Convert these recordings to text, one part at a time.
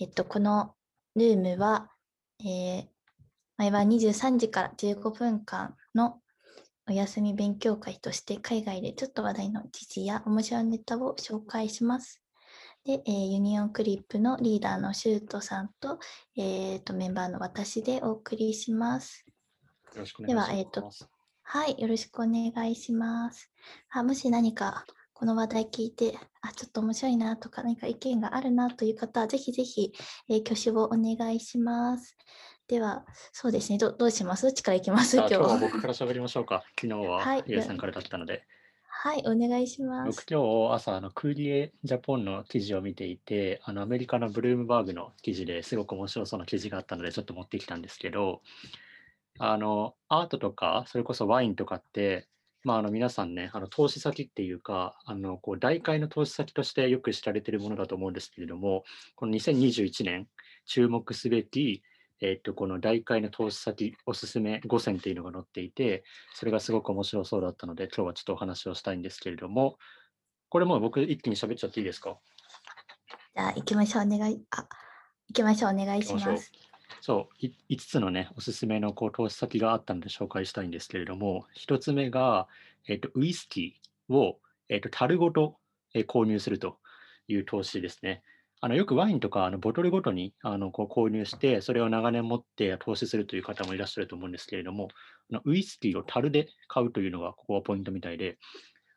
えっと、このルームは、えー、毎晩23時から15分間のお休み勉強会として海外でちょっと話題の記事や面白いネタを紹介します。で、えー、ユニオンクリップのリーダーのシュートさんと,、えーと、メンバーの私でお送りします。よろしくお願いします。では、えーと、はい、よろしくお願いします。あもし何かこの話題聞いて、あ、ちょっと面白いなとか、何か意見があるなという方は、ぜひぜひ、えー、挙手をお願いします。では、そうですね、どどうします？どっちからいきます？今日は僕から喋りましょうか。昨日は、はい、ゆうさんからだったので。はい、お願いします。僕今日朝、あのクーリエジャポンの記事を見ていて、あのアメリカのブルームバーグの記事ですごく面白そうな記事があったので、ちょっと持ってきたんですけど、あのアートとか、それこそワインとかって、まあ、あの皆さんね、あの投資先っていうか、あのこう大会の投資先としてよく知られているものだと思うんですけれども、この2021年、注目すべき、えっと、この大会の投資先おすすめ5選っていうのが載っていて、それがすごく面白そうだったので、今日はちょっとお話をしたいんですけれども、これもう僕一気に喋っちゃっていいですか？じゃあ行きましょう、お願い、あ、行きましょう、お願いします。そう、5つのね、おすすめのこう投資先があったので紹介したいんですけれども、1つ目が、えっと、ウイスキーを、えっと、樽ごと、え購入するという投資ですね。あのよくワインとかあのボトルごとにあのこう購入して、それを長年持って投資するという方もいらっしゃると思うんですけれども、あのウイスキーを樽で買うというのがここはポイントみたいで、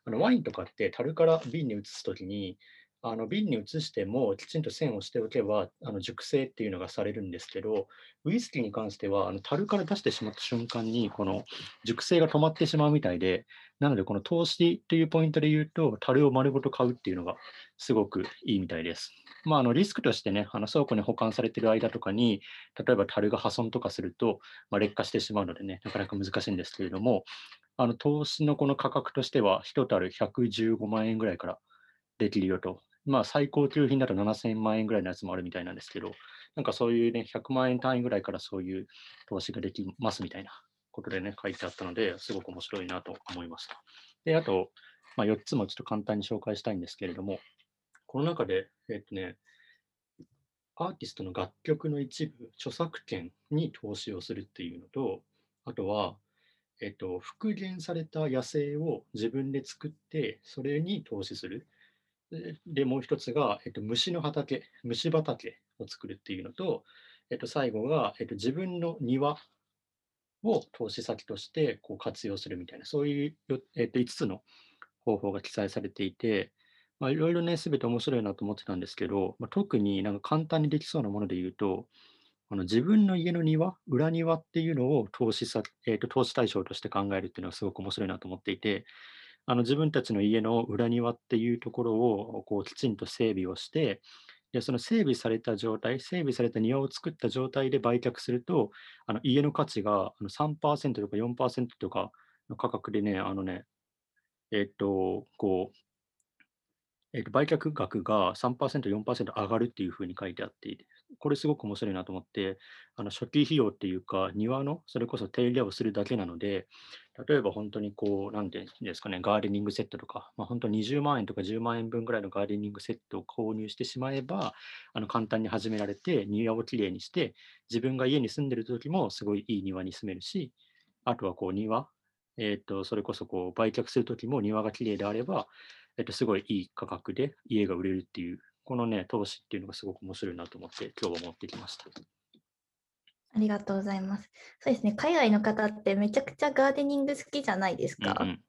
あのワインとかって樽から瓶に移すときに、あの瓶に移してもきちんと線をしておけばあの熟成っていうのがされるんですけど、ウイスキーに関してはあの樽から出してしまった瞬間にこの熟成が止まってしまうみたいで、なのでこの投資というポイントで言うと、樽を丸ごと買うっていうのがすごくいいみたいです。まあ、あのリスクとしてね、あの倉庫に保管されてる間とかに、例えば樽が破損とかすると、まあ、劣化してしまうのでね、なかなか難しいんですけれども、あの投資のこの価格としては、1樽115万円ぐらいからできるよとまあ、最高級品だと7000万円ぐらいのやつもあるみたいなんですけど、なんかそういうね、100万円単位ぐらいからそういう投資ができますみたいなことでね、書いてあったので、すごく面白いなと思いました。で、あと、まあ、4つもちょっと簡単に紹介したいんですけれども、この中で、えっとね、アーティストの楽曲の一部、著作権に投資をするっていうのと、あとは、えっと、復元された野生を自分で作って、それに投資する。で、もう一つが、えっと、虫の畑、虫畑を作るっていうのと、えっと、最後が、えっと、自分の庭を投資先としてこう活用するみたいな、そういう、えっと、5つの方法が記載されていて、まあ、いろいろね、すべて面白いなと思ってたんですけど、まあ、特になんか簡単にできそうなもので言うと、あの自分の家の庭、裏庭っていうのを投資さ、えーと投資対象として考えるっていうのはすごく面白いなと思っていて、あの自分たちの家の裏庭っていうところをこうきちんと整備をして、でその整備された状態、整備された庭を作った状態で売却すると、あの家の価値が3%とか4%とかの価格でね、あのね、えっと、こう、えー、と売却額が3%、4%上がるっていうふうに書いてあって、これすごく面白いなと思って、あの初期費用っていうか、庭のそれこそ手入れをするだけなので、例えば本当にこう、なんていうんですかね、ガーデニングセットとか、まあ、本当20万円とか10万円分ぐらいのガーデニングセットを購入してしまえば、あの簡単に始められて、庭をきれいにして、自分が家に住んでる時もすごいいい庭に住めるし、あとはこう庭、えっ、ー、と、それこそこう売却する時も庭がきれいであれば、えっと、すごいいい価格で家が売れるっていう、このね、投資っていうのがすごく面白いなと思って、今日は持ってきました。ありがとうございます。そうですね、海外の方ってめちゃくちゃガーデニング好きじゃないですか。うんうん、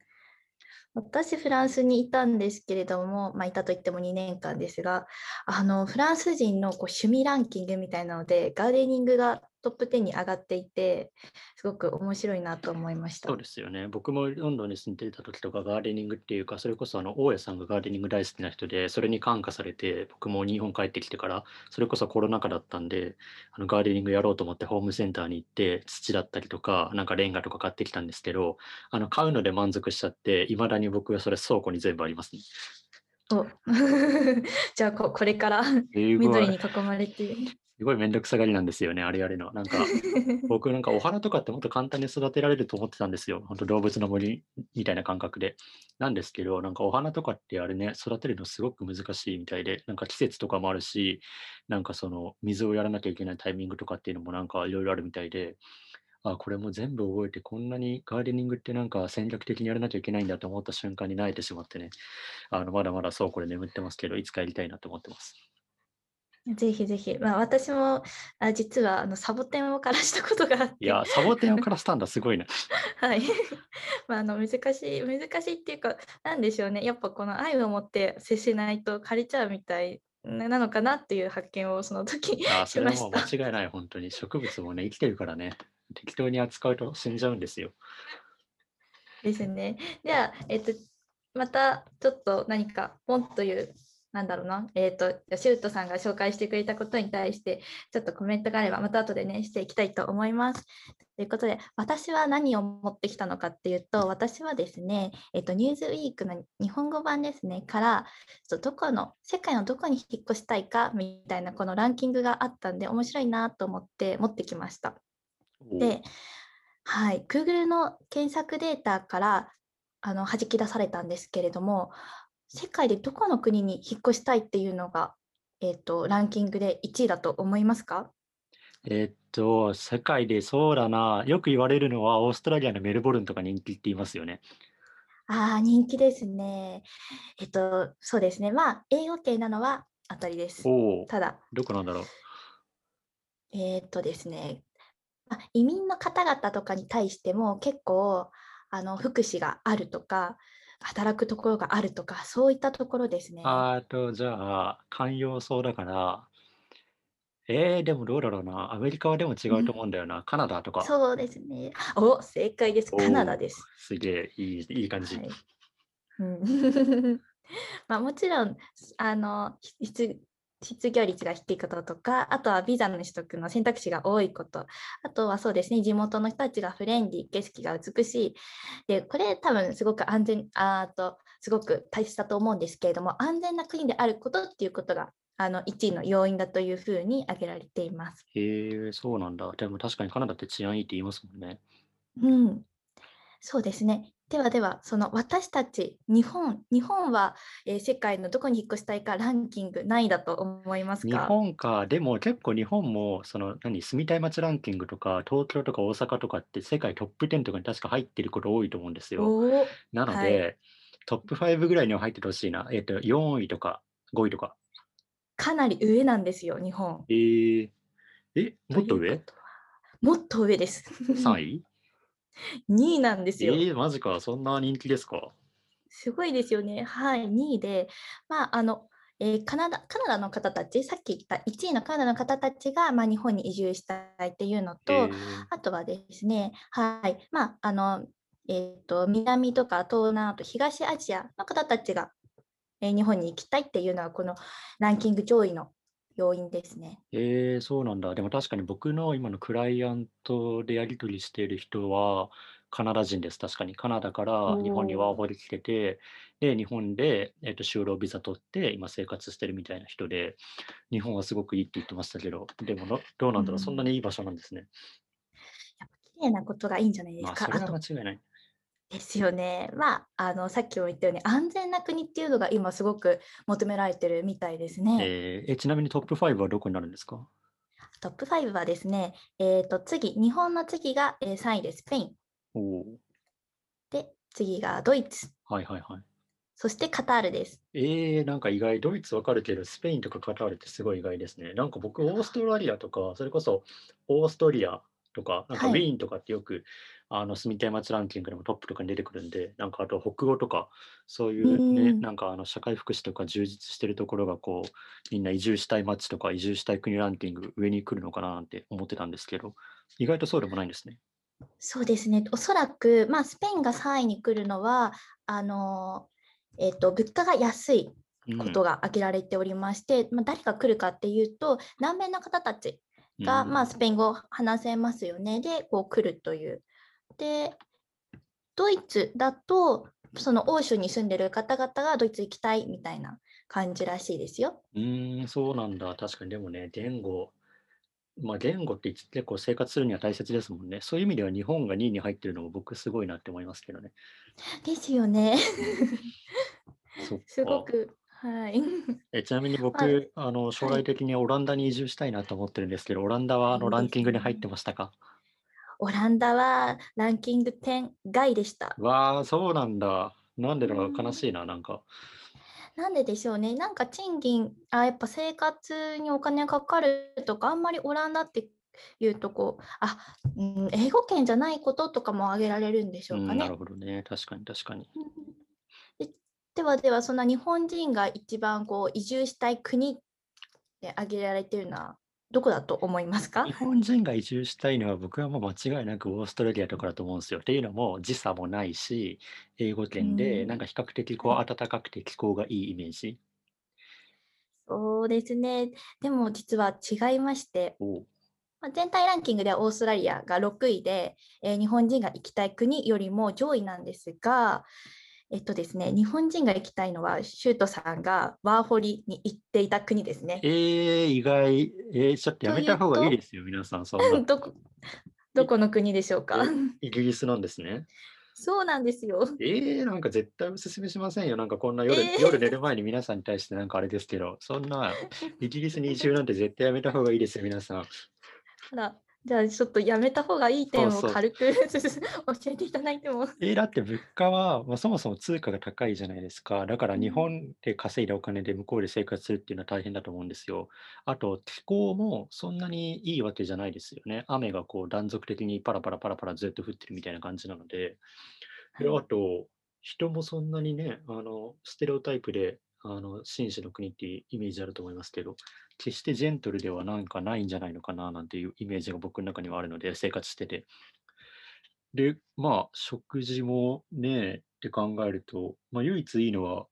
私、フランスにいたんですけれども、まあ、いたといっても2年間ですが、あのフランス人のこう趣味ランキングみたいなので、ガーデニングがトップ10に上がっていて、すごく面白いなと思いました。そうですよね。僕もロンドンに住んでいた時とか、ガーデニングっていうか、それこそあの大家さんがガーデニング大好きな人で、それに感化されて、僕も日本帰ってきてから、それこそコロナ禍だったんで、あのガーデニングやろうと思ってホームセンターに行って、土だったりとか、なんかレンガとか買ってきたんですけど、あの買うので満足しちゃって、いまだに僕はそれ倉庫に全部ありますね。お じゃあここれから緑に囲まれて。すすごいめんどくさがりなんですよね、あれやるの。なんか、僕なんかお花とかってもっと簡単に育てられると思ってたんですよ。本当動物の森みたいな感覚で。なんですけど、なんかお花とかってあれね、育てるのすごく難しいみたいで、なんか季節とかもあるし、なんかその水をやらなきゃいけないタイミングとかっていうのもなんかいろいろあるみたいで、あ、これも全部覚えて、こんなにガーデニングってなんか戦略的にやらなきゃいけないんだと思った瞬間に慣れてしまってね、あのまだまだそうこれ眠ってますけど、いつかやりたいなと思ってます。ぜひぜひ、まあ、私もあ実はあのサボテンを枯らしたことがあって。いや、サボテンを枯らしたんだ、すごいね。はい。まあ、あの難しい、難しいっていうか、なんでしょうね、やっぱこの愛を持って接しないと枯れちゃうみたいなのかなっていう発見をその時あ それはもう間違いない、本当に。植物もね、生きてるからね、適当に扱うと死んじゃうんですよ。ですね。では、えっと、またちょっと何かポンというなんだろうな、えっ、ー、と、シュートさんが紹介してくれたことに対して、ちょっとコメントがあれば、また後でね、していきたいと思います。ということで、私は何を持ってきたのかっていうと、私はですね、えっ、ー、と、ニューズウィークの日本語版ですね、から、どこの、世界のどこに引っ越したいかみたいな、このランキングがあったんで、面白いなと思って持ってきました。で、はい、Google の検索データからあの弾き出されたんですけれども、世界でどこの国に引っ越したいっていうのが、えーと、ランキングで1位だと思いますか？えっと、世界でそうだな、よく言われるのは、オーストラリアのメルボルンとか人気って言いますよね。ああ、人気ですね。えっと、そうですね。まあ、英語圏なのは当たりです。おただ、どこなんだろう？えっとですね、まあ、移民の方々とかに対しても結構あの福祉があるとか、働くところがあるとか、そういったところですね。あと、じゃあ、寛容そうだから、えー、でもどうだろうな。アメリカはでも違うと思うんだよな。カナダとか。そうですね。お、正解です。カナダです。すげえ、いい、いい感じ。はいうん、まあもちろん、あの、失業率が低いこととか、あとはビザの取得の選択肢が多いこと、あとはそうですね、地元の人たちがフレンリー、景色が美しい。で、これ多分すごく安全、あと、すごく大切だと思うんですけれども、安全な国であることっていうことがあの1位の要因だというふうに挙げられています。へえ、そうなんだ。でも確かにカナダって治安いいって言いますもんね。うん、そうですね。ではでは、その私たち、日本、日本は、えー世界のどこに引っ越したいかランキング何位だと思います日本か、でも結構日本も、その何、住みたい街ランキングとか、東京とか大阪とかって世界トップ10とかに確か入ってること多いと思うんですよ。おなのはい。で、トップ5ぐらいには入っててほしいな。えっと、4位とか5位とか。かなり上なんですよ、日本。えー、え、もっと上？もっと上です。?3 位？2位なんですよ。えー、マジか、そんな人気ですか？すごいですよね。はい、2位で、まあ、あの、えーカナダカナダの方たち、さっき言った1位のカナダの方たちが、まあ、日本に移住したいっていうのと、あとはですね、はい、まあ、あの、えっと、南とか東南、あと東アジアの方たちが、えー日本に行きたいっていうのは、このランキング上位の要因ですね。ええ、そうなんだ。でも確かに僕の今のクライアントでやり取りしている人は、カナダ人です。確かに。カナダから日本にワーホリ来てて、で、日本で、えっと、就労ビザ取って今生活してるみたいな人で、日本はすごくいいって言ってましたけど、でもどうなんだろう、そんなにいい場所なんですね。やっぱ綺麗なことがいいんじゃないですまあ、か。それは間違いない。ですよね。まあ、あの、さっきも言ったように、安全な国っていうのが今すごく求められてるみたいですね。えーえ、ちなみにトップ5はどこになるんですか？トップ5はですね、えっと、次、日本の次が、えー3位でスペイン。おおで、次がドイツ。はいはいはい。そしてカタールです。えー、なんか意外、ドイツわかるけど、スペインとかカタールってすごい意外ですね。なんか僕、オーストラリアとか、それこそオーストリアとか、なんかウィーンとかってよくあの住みたい街ランキングでもトップとかに出てくるんで、なんかあと北欧とか、そういうね、うん、なんかあの社会福祉とか充実してるところがこう、みんな移住したい街とか移住したい国ランキング上に来るのかななんて思ってたんですけど、意外とそうでもないんですね。そうですね、おそらく、まあ、スペインが3位に来るのは、あのえーと、と物価が安いことが挙げられておりまして、うん、まあ、誰が来るかっていうと、南米の方たちが、うん、まあ、スペイン語を話せますよね。で、こう来るというで、ドイツだと、その欧州に住んでる方々がドイツ行きたいみたいな感じらしいですよ。うん、そうなんだ。確かに、でもね、言語、まあ、言語って結構生活するには大切ですもんね。そういう意味では日本が2位に入ってるのも僕すごいなって思いますけどね。ですよね。すごか。く、はい。えちなみにまあ、僕、あの将はい、来的にオランダに移住したいなと思ってるんですけど、オランダはあのランキングに入ってね。ましたか？オランダはランキング10外でした。わあ、そうなんだ。なんでうだろう、悲ん、しいな、なんか。なんででしょうね。なんか賃金、あ、やっぱ生活にお金かかるとか、あんまりオランダっていうとこう、あ、うん、英語圏じゃないこととかも挙げられるんでしうん、なるょうかね。ほどね。確かに確かに。うんでではでは、そんな日本人が一番こう移住したい国で挙げられているのはどこだと思いますか？日本人が移住したいのは僕はもう間違いなくオーストラリアとかだと思うんですよ。っていうのも時差もないし、英語う圏で、なんん、か比較的こはい。う暖かくて気候がいいイメージ。そうですね。でも実は違いまして、まあ、全体ランキングではオーストラリアが6位で、えー日本人が行きたい国よりも上位なんですが、えっとですね、日本人が行きたいのは、シュートさんがワーホリに行っていた国ですね。えー、意外。えー、ちょっとやとめた方がいいですよ、皆さん、そんな。どこ、どいこの国でしょうか？え、イギリスなんですね。そうなんですよ。ええ、なんか絶対お勧めしませんよ。なんかこんな夜夜寝える前に皆さんに対してなんかあれですけど、そんなイギリスに移住なんて絶対やめた方がいいですよ、皆さん。ー、ら、じゃあちょっとやめた方がいい点を。軽く 教えていただいても。えーだって物価は、まあ、そもそも通貨が高いじゃないですか。だから日うん、本で稼いだお金で向こうで生活するっていうのは大変だと思うんですよ。あと気候もそんなにいいわけじゃないですよね。雨がこう断続的にパラパラパラパラずっと降ってるみたいな感じなので。で、あはい。と、人もそんなにね、あの、ステレオタイプで、あの、紳士の国っていうイメージあると思いますけど、決してジェントルではなんかないんじゃないのかななんていうイメージが僕の中にはあるので、生活してて。で、まあ、食事もね、って考えると、まあ、唯一いいのは、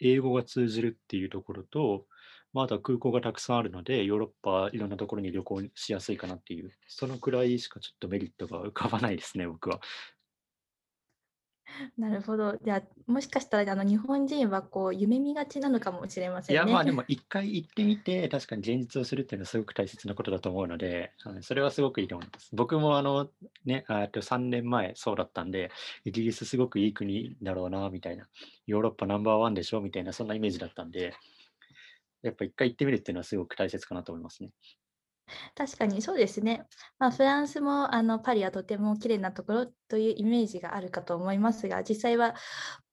英語が通じるっていうところと、まあ、あとは空港がたくさんあるので、ヨーロッパいろんなところに旅行しやすいかなっていう、そのくらいしかちょっとメリットが浮かばないですね、僕は。なるほど。じゃあ、もしかしたらあの日本人はこう夢見がちなのかもしれませんいや、ま。あでも一回行ってみて、確かに現実をするっていうのはすごく大切なことだと思うので、それはすごくいいと思います。僕もあの、ね、あと3年前そうだったんで、イギリスすごくいい国だろうな、みたいな、ヨーロッパナンバーワンでしょ、みたいな、そんなイメージだったんで、やっぱ一回行ってみるっていうのはすごく大切かなと思いますね。確かにそうですね。まあ、フランスもあのパリはとても綺麗なところというイメージがあるかと思いますが、実際は、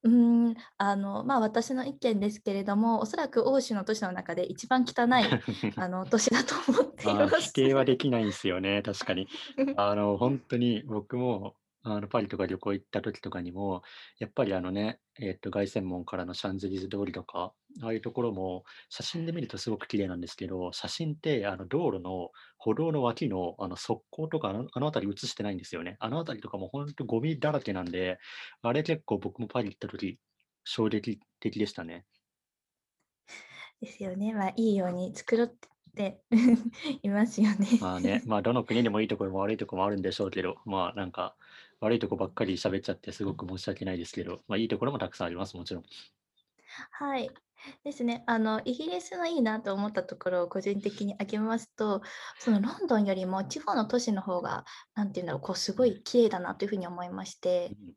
うーん、あの、まあ、私の意見ですけれども、おそらく欧州の都市の中で一番汚いあの都市だと思っていまあ、否。定はできないんですよね、確かに。あの、本当に僕も、あの、パリとか旅行行った時とかにも、やっぱりあのね、えっと、凱旋門からのシャンゼリゼ通りとか、ああいうところも写真で見るとすごく綺麗なんですけど、写真ってあの道路の歩道の脇のあの側溝とかあのあの辺り写してないんですよね。あの辺りとかも本当ゴミだらけなんで、あれ結構僕もパリ行った時、衝撃的でしたね。ですよね。まあ、いいように作ろていますよね。まあね、まあどの国でもいいところも悪いところもあるんでしょうけど、まあなんか悪いとこばっかり喋っちゃってすごく申し訳ないですけど、まあいいところもたくさんあります、もちろん。はい。ですね。あの、イギリスのいいなと思ったところを個人的に挙げますと、そのロンドンよりも地方の都市の方が、なんていうんだろう、こうすごい綺麗だなというふうに思いまして、うん、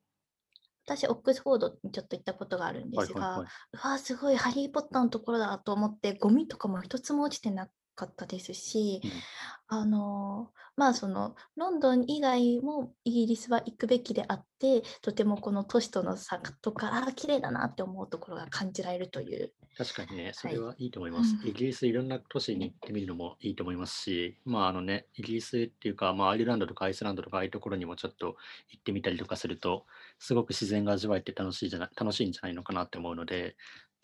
私、オックスフォードにちょっと行ったことがあるんですが、はいはいはい。うわ、すごいハリー・ポッターのところだと思って、ゴミとかも一つも落ちてなかったですし、うん、あの、まあ、その、ロンドン以外もイギリスは行くべきであって、とてもこの都市との差とか、ああ、綺麗だなって思うところが感じられるという、確かにね、そはい。れはいいと思います。うん、イギリスいろんな都市に行ってみるのもいいと思いますし、まああのね、イギリスっていうか、まあアイルランドとかアイスランドとかああいうところにもちょっと行ってみたりとかすると、すごく自然が味わえて楽しいじゃな楽しいんじゃないのかなって思うので、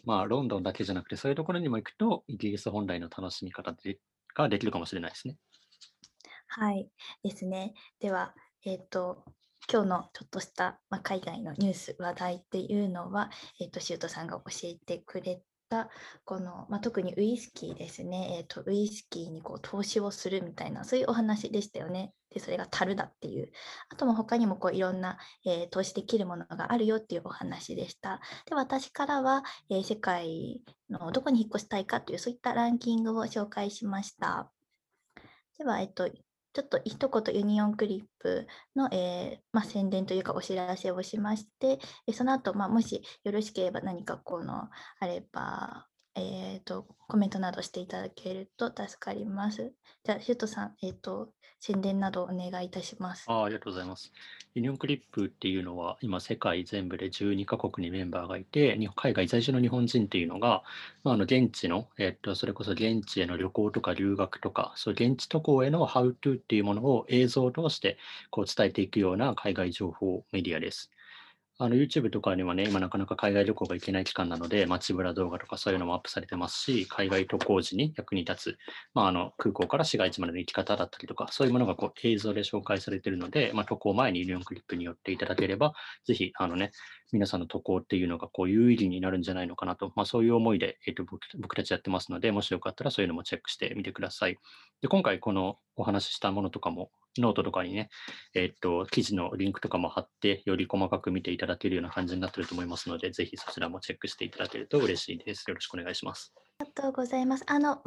まあロンドンだけじゃなくて、そういうところにも行くと、イギリス本来の楽しみ方でができるかもしれないですね。はい、ですね。では、えっと、今日のちょっとした、まあ、海外のニュース、話題っていうのは、えっと、シュートさんが教えてくれた、この、まあ、特にウイスキーですね。えっと、ウイスキーにこう投資をするみたいな、そういうお話でしたよね。で、それが樽だっていう。あとも他にもこういろんな、えー投資できるものがあるよっていうお話でした。で、私からは、えー世界のどこに引っ越したいかという、そういったランキングを紹介しました。では、えっと、ちょっと一言ユニオンクリップの、えーまあ、宣伝というかお知らせをしまして、その後、まあもしよろしければ何かこのあれば、えーと、コメントなどしていただけると助かります。じゃあ、シュートさん、えーと、宣伝などお願いいたしますあ。ありがとうございます。ユニオンクリップっていうのは、今、世界全部で12カ国にメンバーがいて、海外在住の日本人っていうのが、まあ、あの現地の、えーと、それこそ現地への旅行とか留学とか、そう現地渡航への How to っていうものを映像を通してこう伝えていくような海外情報メディアです。あの YouTube とかにはね、今なかなか海外旅行が行けない期間なので、街ブラ動画とかそういうのもアップされてますし、海外渡航時に役に立つ、まあ、あの空港から市街地までの行き方だったりとか、そういうものがこう映像で紹介されているので、まあ、渡航前にユニオンクリップに寄っていただければ、ぜひあの、ね、皆さんの渡航っていうのがこう有意義になるんじゃないのかなと、まあ、そういう思いで、えーと僕、僕たちやってますので、もしよかったらそういうのもチェックしてみてください。で今回このお話ししたものとかもノートとかにね、えっと、記事のリンクとかも貼って、より細かく見ていただけるような感じになっていると思いますので、ぜひそちらもチェックしていただけると嬉しいです。よろしくお願いします。ありがとうございます。あの、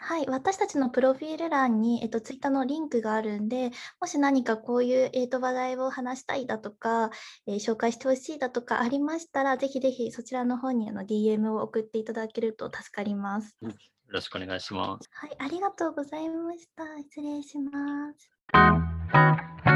はい、私たちのプロフィール欄に、えっと、ツイッターのリンクがあるんで、もし何かこういう、えっと、話題を話したいだとか、えー、紹介してほしいだとかありましたら、ぜひぜひそちらの方にあの DM を送っていただけると助かります。よろしくお願いします。はい、ありがとうございました。失礼します。Thank you.